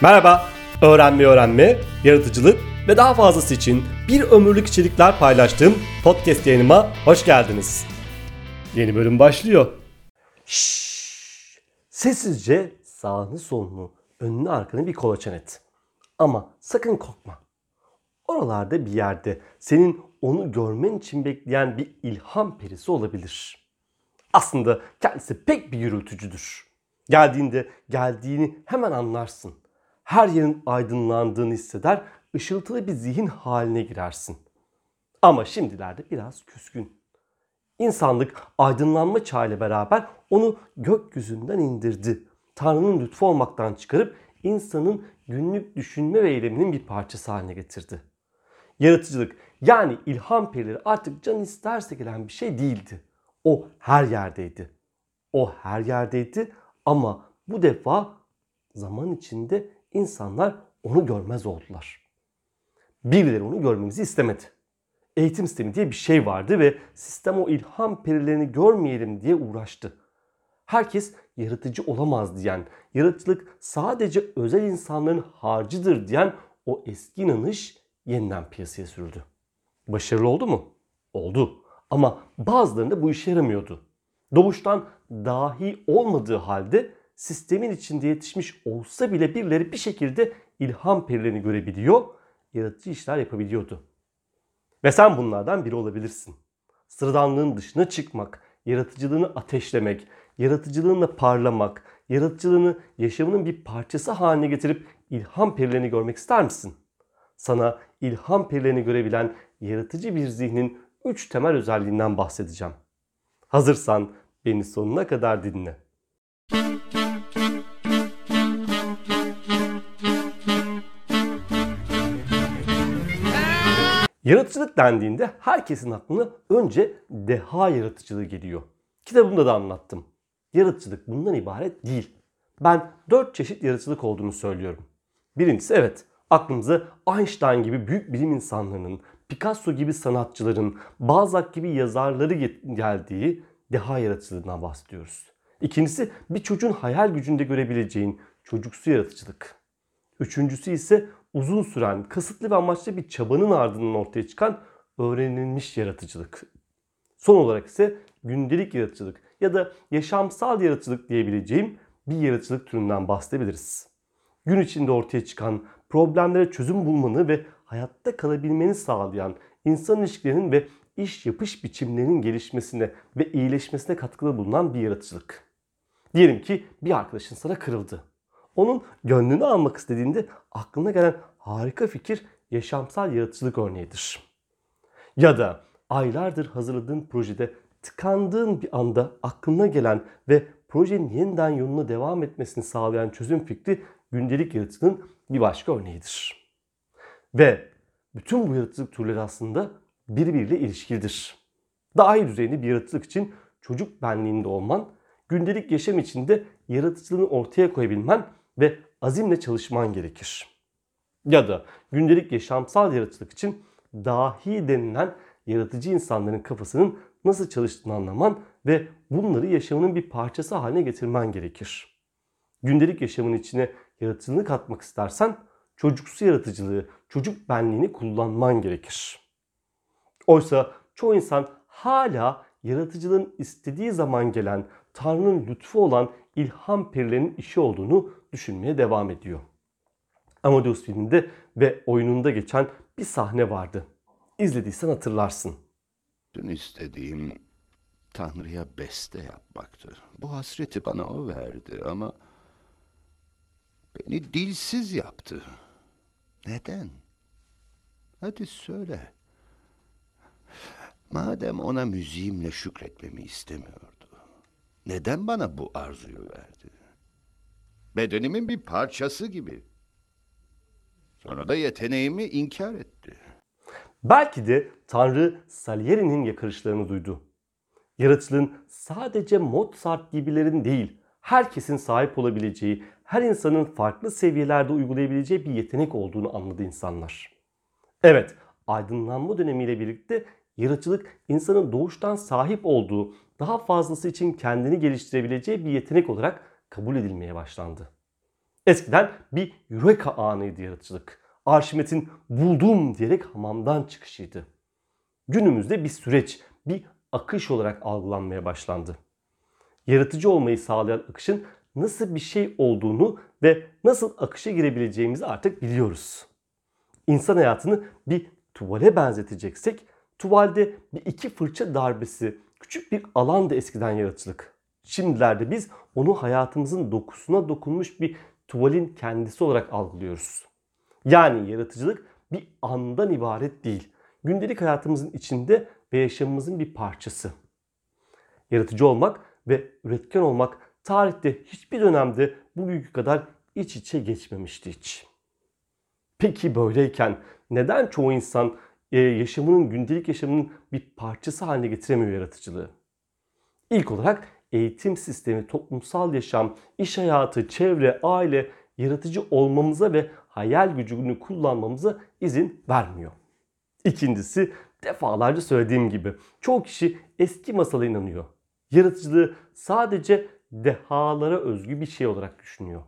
Merhaba, öğrenme öğrenme, yaratıcılık ve daha fazlası için bir ömürlük içerikler paylaştığım podcast yayınıma hoş geldiniz. Yeni bölüm başlıyor. Şşş, sessizce sağını solunu, önünü arkanı bir kolaçan et. Ama sakın korkma. Oralarda bir yerde senin onu görmen için bekleyen bir ilham perisi olabilir. Aslında kendisi pek bir yürütücüdür. Geldiğinde geldiğini hemen anlarsın. Her yerin aydınlandığını hisseder, ışıltılı bir zihin haline girersin. Ama şimdilerde biraz küskün. İnsanlık aydınlanma çağıyla beraber onu gökyüzünden indirdi. Tanrı'nın lütfu olmaktan çıkarıp insanın günlük düşünme ve eyleminin bir parçası haline getirdi. Yaratıcılık yani ilham perileri artık can isterse gelen bir şey değildi. O her yerdeydi. O her yerdeydi ama bu defa zaman içinde insanlar onu görmez oldular. Birileri onu görmemizi istemedi. Eğitim sistemi diye bir şey vardı ve sistem o ilham perilerini görmeyelim diye uğraştı. Herkes yaratıcı olamaz diyen, yaratıcılık sadece özel insanların harcıdır diyen o eski inanış yeniden piyasaya sürüldü. Başarılı oldu mu? Oldu. Ama bazılarında bu işe yaramıyordu. Doğuştan dahi olmadığı halde sistemin içinde yetişmiş olsa bile birileri bir şekilde ilham perilerini görebiliyor, yaratıcı işler yapabiliyordu. Ve sen bunlardan biri olabilirsin. Sıradanlığın dışına çıkmak, yaratıcılığını ateşlemek, yaratıcılığınla parlamak, yaratıcılığını yaşamının bir parçası haline getirip ilham perilerini görmek ister misin? Sana ilham perilerini görebilen yaratıcı bir zihnin üç temel özelliğinden bahsedeceğim. Hazırsan beni sonuna kadar dinle. Yaratıcılık dendiğinde herkesin aklına önce deha yaratıcılığı geliyor. Kitabımda da anlattım. Yaratıcılık bundan ibaret değil. Ben dört çeşit yaratıcılık olduğunu söylüyorum. Birincisi evet aklımıza Einstein gibi büyük bilim insanlarının, Picasso gibi sanatçıların, Balzac gibi yazarları geldiği deha yaratıcılığından bahsediyoruz. İkincisi bir çocuğun hayal gücünde görebileceğin çocuksu yaratıcılık. Üçüncüsü ise uzun süren, kasıtlı ve amaçlı bir çabanın ardından ortaya çıkan öğrenilmiş yaratıcılık. Son olarak ise gündelik yaratıcılık ya da yaşamsal yaratıcılık diyebileceğim bir yaratıcılık türünden bahsedebiliriz. Gün içinde ortaya çıkan problemlere çözüm bulmanı ve hayatta kalabilmeni sağlayan insan ilişkilerinin ve iş yapış biçimlerinin gelişmesine ve iyileşmesine katkıda bulunan bir yaratıcılık. Diyelim ki bir arkadaşın sana kırıldı. Onun gönlünü almak istediğinde aklına gelen harika fikir yaşamsal yaratıcılık örneğidir. Ya da aylardır hazırladığın projede tıkandığın bir anda aklına gelen ve projenin yeniden yoluna devam etmesini sağlayan çözüm fikri gündelik yaratıcılığın bir başka örneğidir. Ve bütün bu yaratıcılık türleri aslında birbiriyle ilişkilidir. Daha iyi düzeyinde bir yaratıcılık için çocuk benliğinde olman, gündelik yaşam içinde yaratıcılığını ortaya koyabilmen ve azimle çalışman gerekir. Ya da gündelik yaşamsal yaratıcılık için dahi denilen yaratıcı insanların kafasının nasıl çalıştığını anlaman ve bunları yaşamının bir parçası haline getirmen gerekir. Gündelik yaşamın içine yaratıcılığını katmak istersen çocuksu yaratıcılığı, çocuk benliğini kullanman gerekir. Oysa çoğu insan hala yaratıcılığın istediği zaman gelen Tanrı'nın lütfu olan ilham perilerinin işi olduğunu düşünmeye devam ediyor. Amadeus filminde ve oyununda geçen bir sahne vardı. İzlediysen hatırlarsın. Dün istediğim Tanrı'ya beste yapmaktı. Bu hasreti bana o verdi ama beni dilsiz yaptı. Neden? Hadi söyle. Madem ona müziğimle şükretmemi istemiyordu. Neden bana bu arzuyu verdi? Bedenimin bir parçası gibi. Sonra da yeteneğimi inkar etti. Belki de Tanrı Salieri'nin yakarışlarını duydu. Yaratıcılığın sadece Mozart gibilerin değil, herkesin sahip olabileceği, her insanın farklı seviyelerde uygulayabileceği bir yetenek olduğunu anladı insanlar. Evet, aydınlanma dönemiyle birlikte yaratıcılık insanın doğuştan sahip olduğu, daha fazlası için kendini geliştirebileceği bir yetenek olarak kabul edilmeye başlandı. Eskiden bir eureka anıydı yaratıcılık. Arşimet'in buldum diyerek hamamdan çıkışıydı. Günümüzde bir süreç, bir akış olarak algılanmaya başlandı. Yaratıcı olmayı sağlayan akışın nasıl bir şey olduğunu ve nasıl akışa girebileceğimizi artık biliyoruz. İnsan hayatını bir tuvale benzeteceksek, tuvalde bir iki fırça darbesi, küçük bir alandı eskiden yaratıcılık. Şimdilerde biz onu hayatımızın dokusuna dokunmuş bir tuvalin kendisi olarak algılıyoruz. Yani yaratıcılık bir andan ibaret değil. Gündelik hayatımızın içinde ve yaşamımızın bir parçası. Yaratıcı olmak ve üretken olmak tarihte hiçbir dönemde bugünkü kadar iç içe geçmemişti hiç. Peki böyleyken neden çoğu insan e, yaşamının, gündelik yaşamının bir parçası haline getiremiyor yaratıcılığı? İlk olarak eğitim sistemi, toplumsal yaşam, iş hayatı, çevre, aile yaratıcı olmamıza ve hayal gücünü kullanmamıza izin vermiyor. İkincisi defalarca söylediğim gibi çoğu kişi eski masala inanıyor. Yaratıcılığı sadece dehalara özgü bir şey olarak düşünüyor.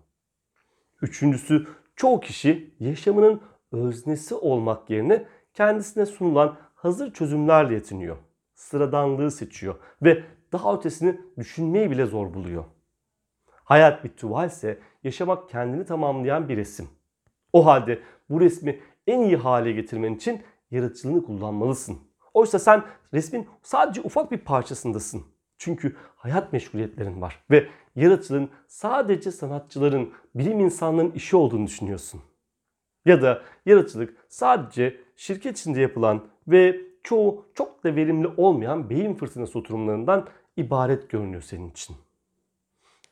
Üçüncüsü çoğu kişi yaşamının öznesi olmak yerine kendisine sunulan hazır çözümlerle yetiniyor. Sıradanlığı seçiyor ve daha ötesini düşünmeyi bile zor buluyor. Hayat bir tuvalse yaşamak kendini tamamlayan bir resim. O halde bu resmi en iyi hale getirmen için yaratıcılığını kullanmalısın. Oysa sen resmin sadece ufak bir parçasındasın. Çünkü hayat meşguliyetlerin var ve yaratıcılığın sadece sanatçıların, bilim insanlarının işi olduğunu düşünüyorsun. Ya da yaratıcılık sadece şirket içinde yapılan ve çoğu çok da verimli olmayan beyin fırtınası oturumlarından ibaret görünüyor senin için.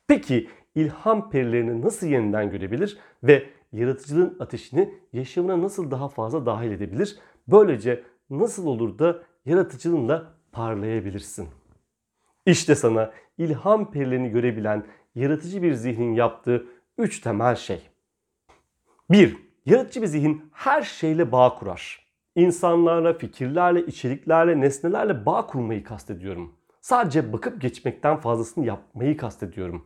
Peki ilham perilerini nasıl yeniden görebilir ve yaratıcılığın ateşini yaşamına nasıl daha fazla dahil edebilir? Böylece nasıl olur da yaratıcılığınla parlayabilirsin? İşte sana ilham perilerini görebilen yaratıcı bir zihnin yaptığı üç temel şey. 1. Yaratıcı bir zihin her şeyle bağ kurar. İnsanlarla, fikirlerle, içeriklerle, nesnelerle bağ kurmayı kastediyorum. Sadece bakıp geçmekten fazlasını yapmayı kastediyorum.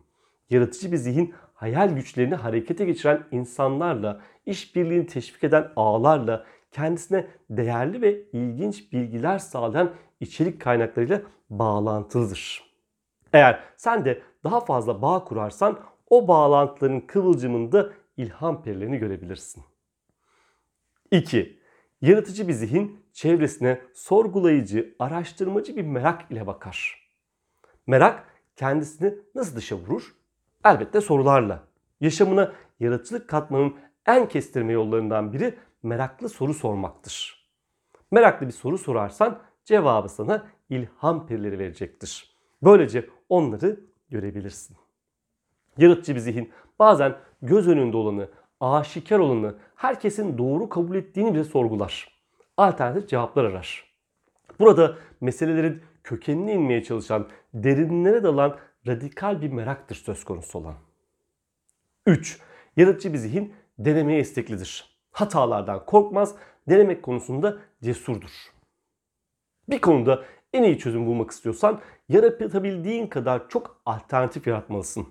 Yaratıcı bir zihin hayal güçlerini harekete geçiren insanlarla, işbirliğini teşvik eden ağlarla, kendisine değerli ve ilginç bilgiler sağlayan içerik kaynaklarıyla bağlantılıdır. Eğer sen de daha fazla bağ kurarsan o bağlantıların kıvılcımında ilham perilerini görebilirsin. 2. Yaratıcı bir zihin çevresine sorgulayıcı, araştırmacı bir merak ile bakar. Merak kendisini nasıl dışa vurur? Elbette sorularla. Yaşamına yaratıcılık katmanın en kestirme yollarından biri meraklı soru sormaktır. Meraklı bir soru sorarsan cevabı sana ilham perileri verecektir. Böylece onları görebilirsin. Yaratıcı bir zihin bazen göz önünde olanı, aşikar olanı, herkesin doğru kabul ettiğini bile sorgular. Alternatif cevaplar arar. Burada meselelerin kökenine inmeye çalışan, derinlere dalan radikal bir meraktır söz konusu olan. 3. Yaratıcı bir zihin denemeye isteklidir. Hatalardan korkmaz, denemek konusunda cesurdur. Bir konuda en iyi çözüm bulmak istiyorsan yaratabildiğin kadar çok alternatif yaratmalısın.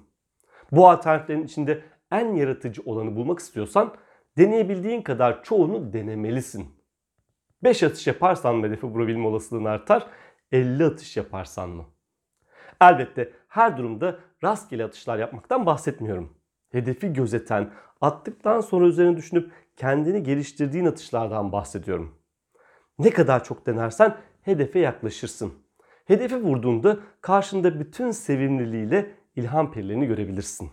Bu alternatiflerin içinde en yaratıcı olanı bulmak istiyorsan deneyebildiğin kadar çoğunu denemelisin. 5 atış yaparsan mı hedefi vurabilme olasılığın artar, 50 atış yaparsan mı? Elbette her durumda rastgele atışlar yapmaktan bahsetmiyorum. Hedefi gözeten, attıktan sonra üzerine düşünüp kendini geliştirdiğin atışlardan bahsediyorum. Ne kadar çok denersen hedefe yaklaşırsın. Hedefi vurduğunda karşında bütün sevimliliğiyle ilham perilerini görebilirsin.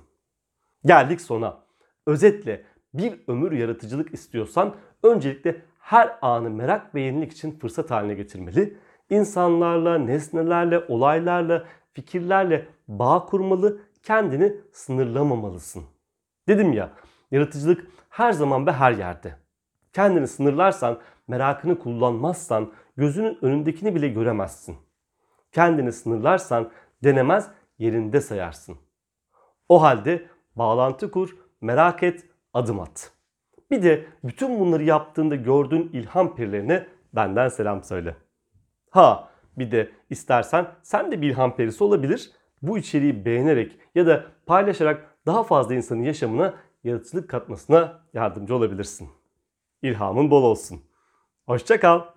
Geldik sona. Özetle bir ömür yaratıcılık istiyorsan öncelikle her anı merak ve yenilik için fırsat haline getirmeli. İnsanlarla, nesnelerle, olaylarla, fikirlerle bağ kurmalı, kendini sınırlamamalısın. Dedim ya, yaratıcılık her zaman ve her yerde. Kendini sınırlarsan, merakını kullanmazsan gözünün önündekini bile göremezsin. Kendini sınırlarsan denemez, yerinde sayarsın. O halde bağlantı kur, merak et, adım at. Bir de bütün bunları yaptığında gördüğün ilham perilerine benden selam söyle. Ha bir de istersen sen de bir ilham perisi olabilir. Bu içeriği beğenerek ya da paylaşarak daha fazla insanın yaşamına yaratıcılık katmasına yardımcı olabilirsin. İlhamın bol olsun. Hoşça kal.